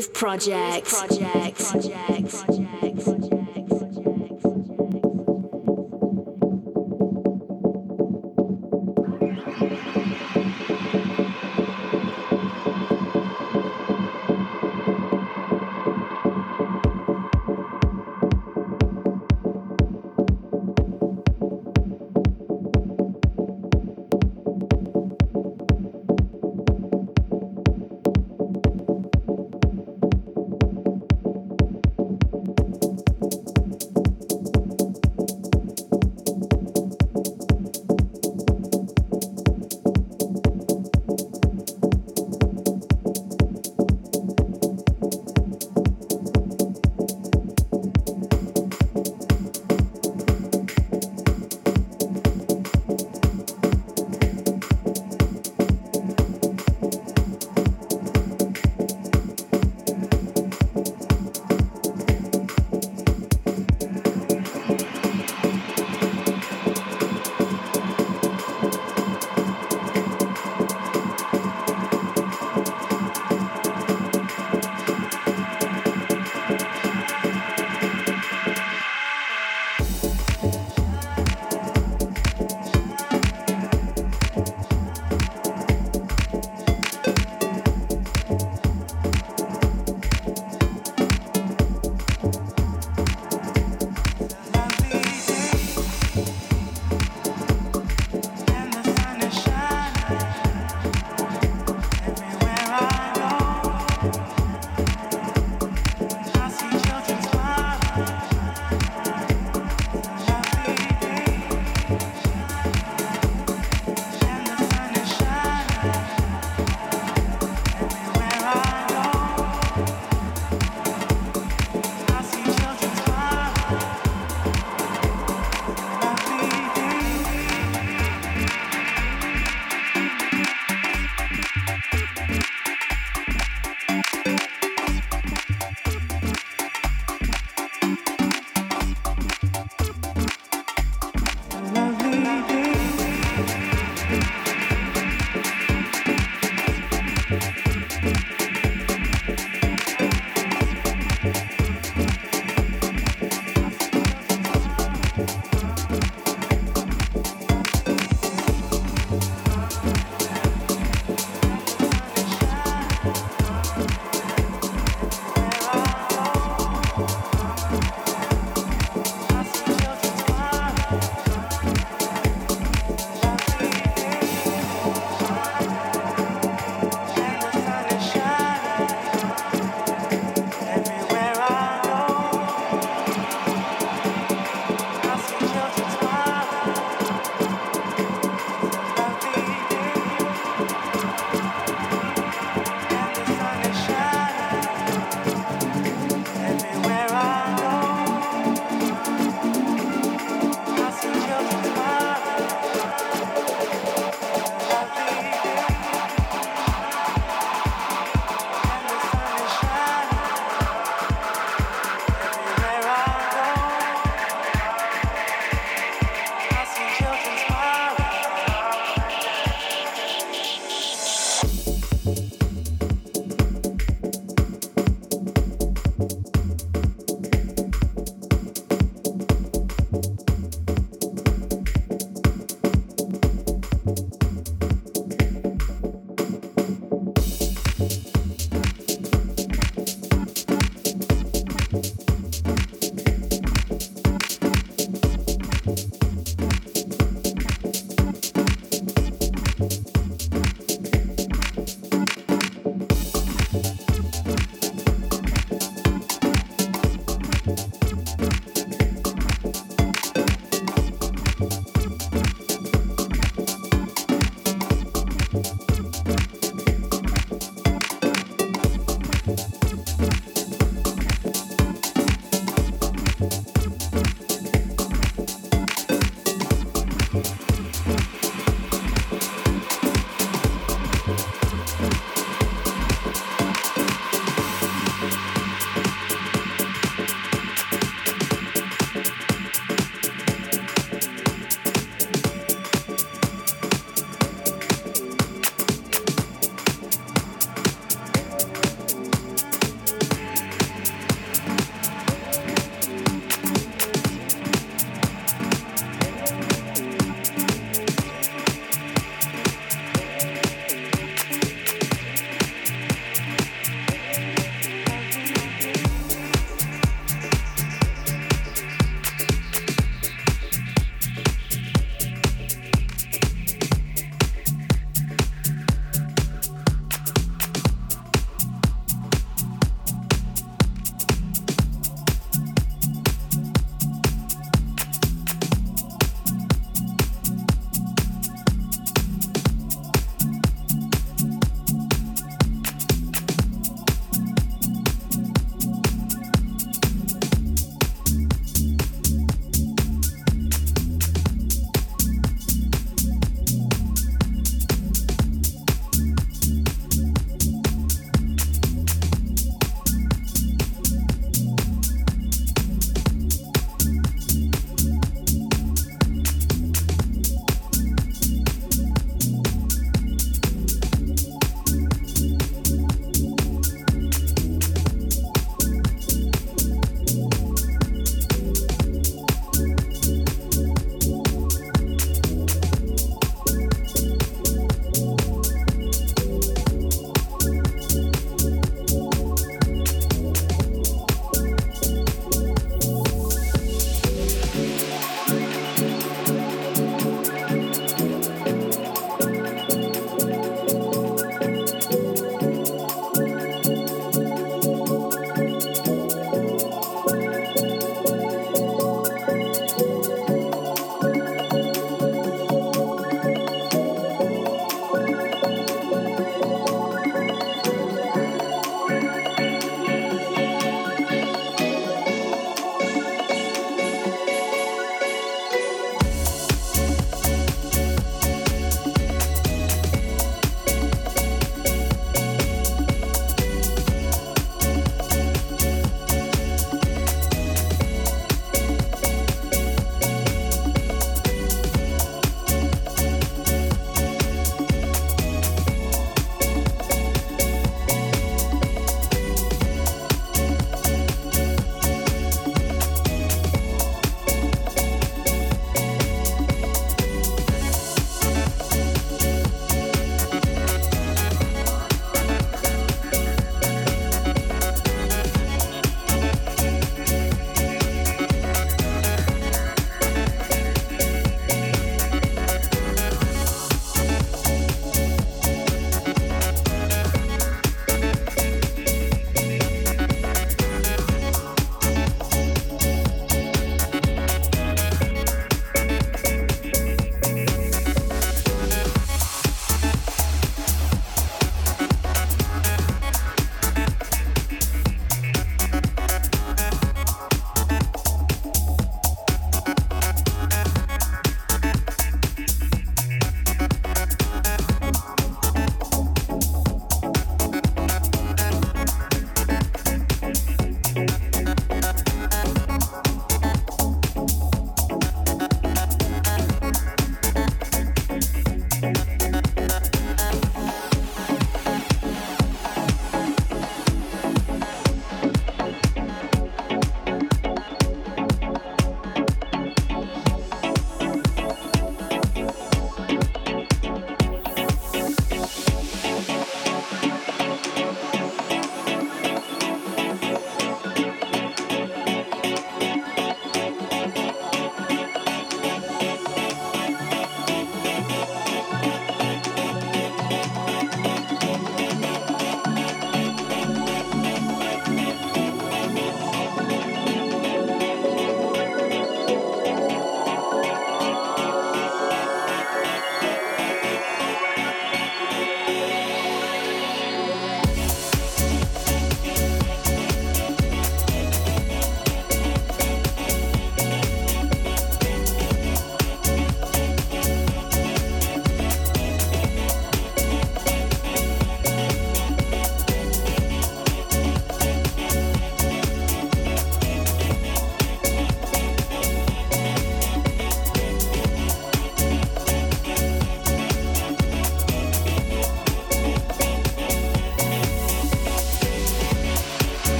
Groove Project. Project. Project. Project. first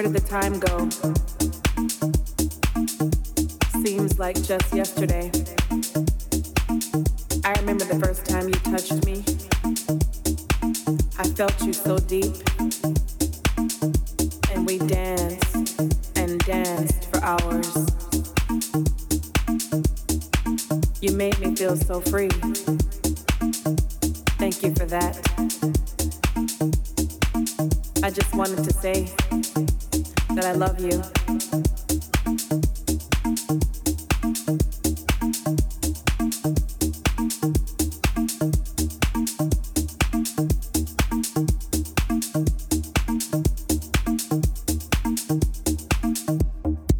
Where did the time go? Seems like just yesterday. I remember the first time you touched me. I felt you so deep. And we danced and danced for hours. You made me feel so free. Thank you for that. I just wanted to say that I love you.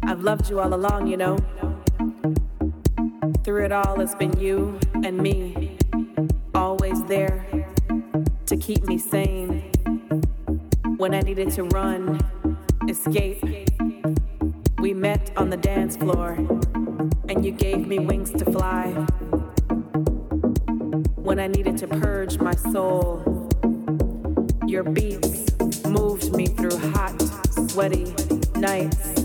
I've loved you all along, you know. Through it all, it's been you and me, always there to keep me sane. When I needed to run, escape, we met on the dance floor, and you gave me wings to fly. When I needed to purge my soul, your beats moved me through hot, sweaty nights.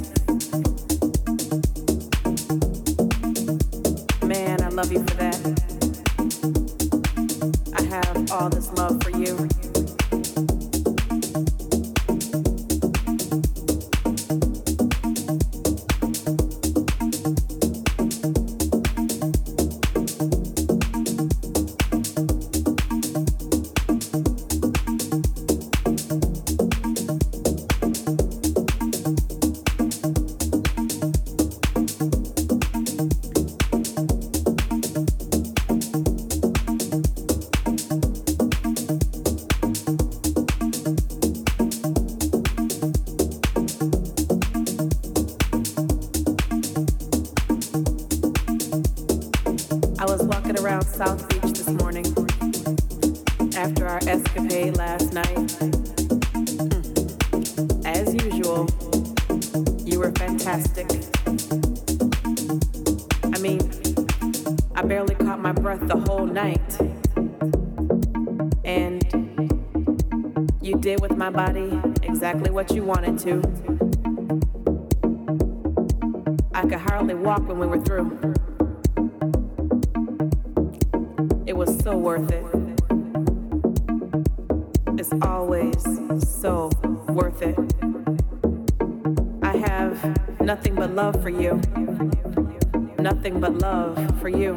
Exactly what you wanted to. I could hardly walk when we were through. It was so worth it. It's always so worth it. I have nothing but love for you. Nothing but love for you.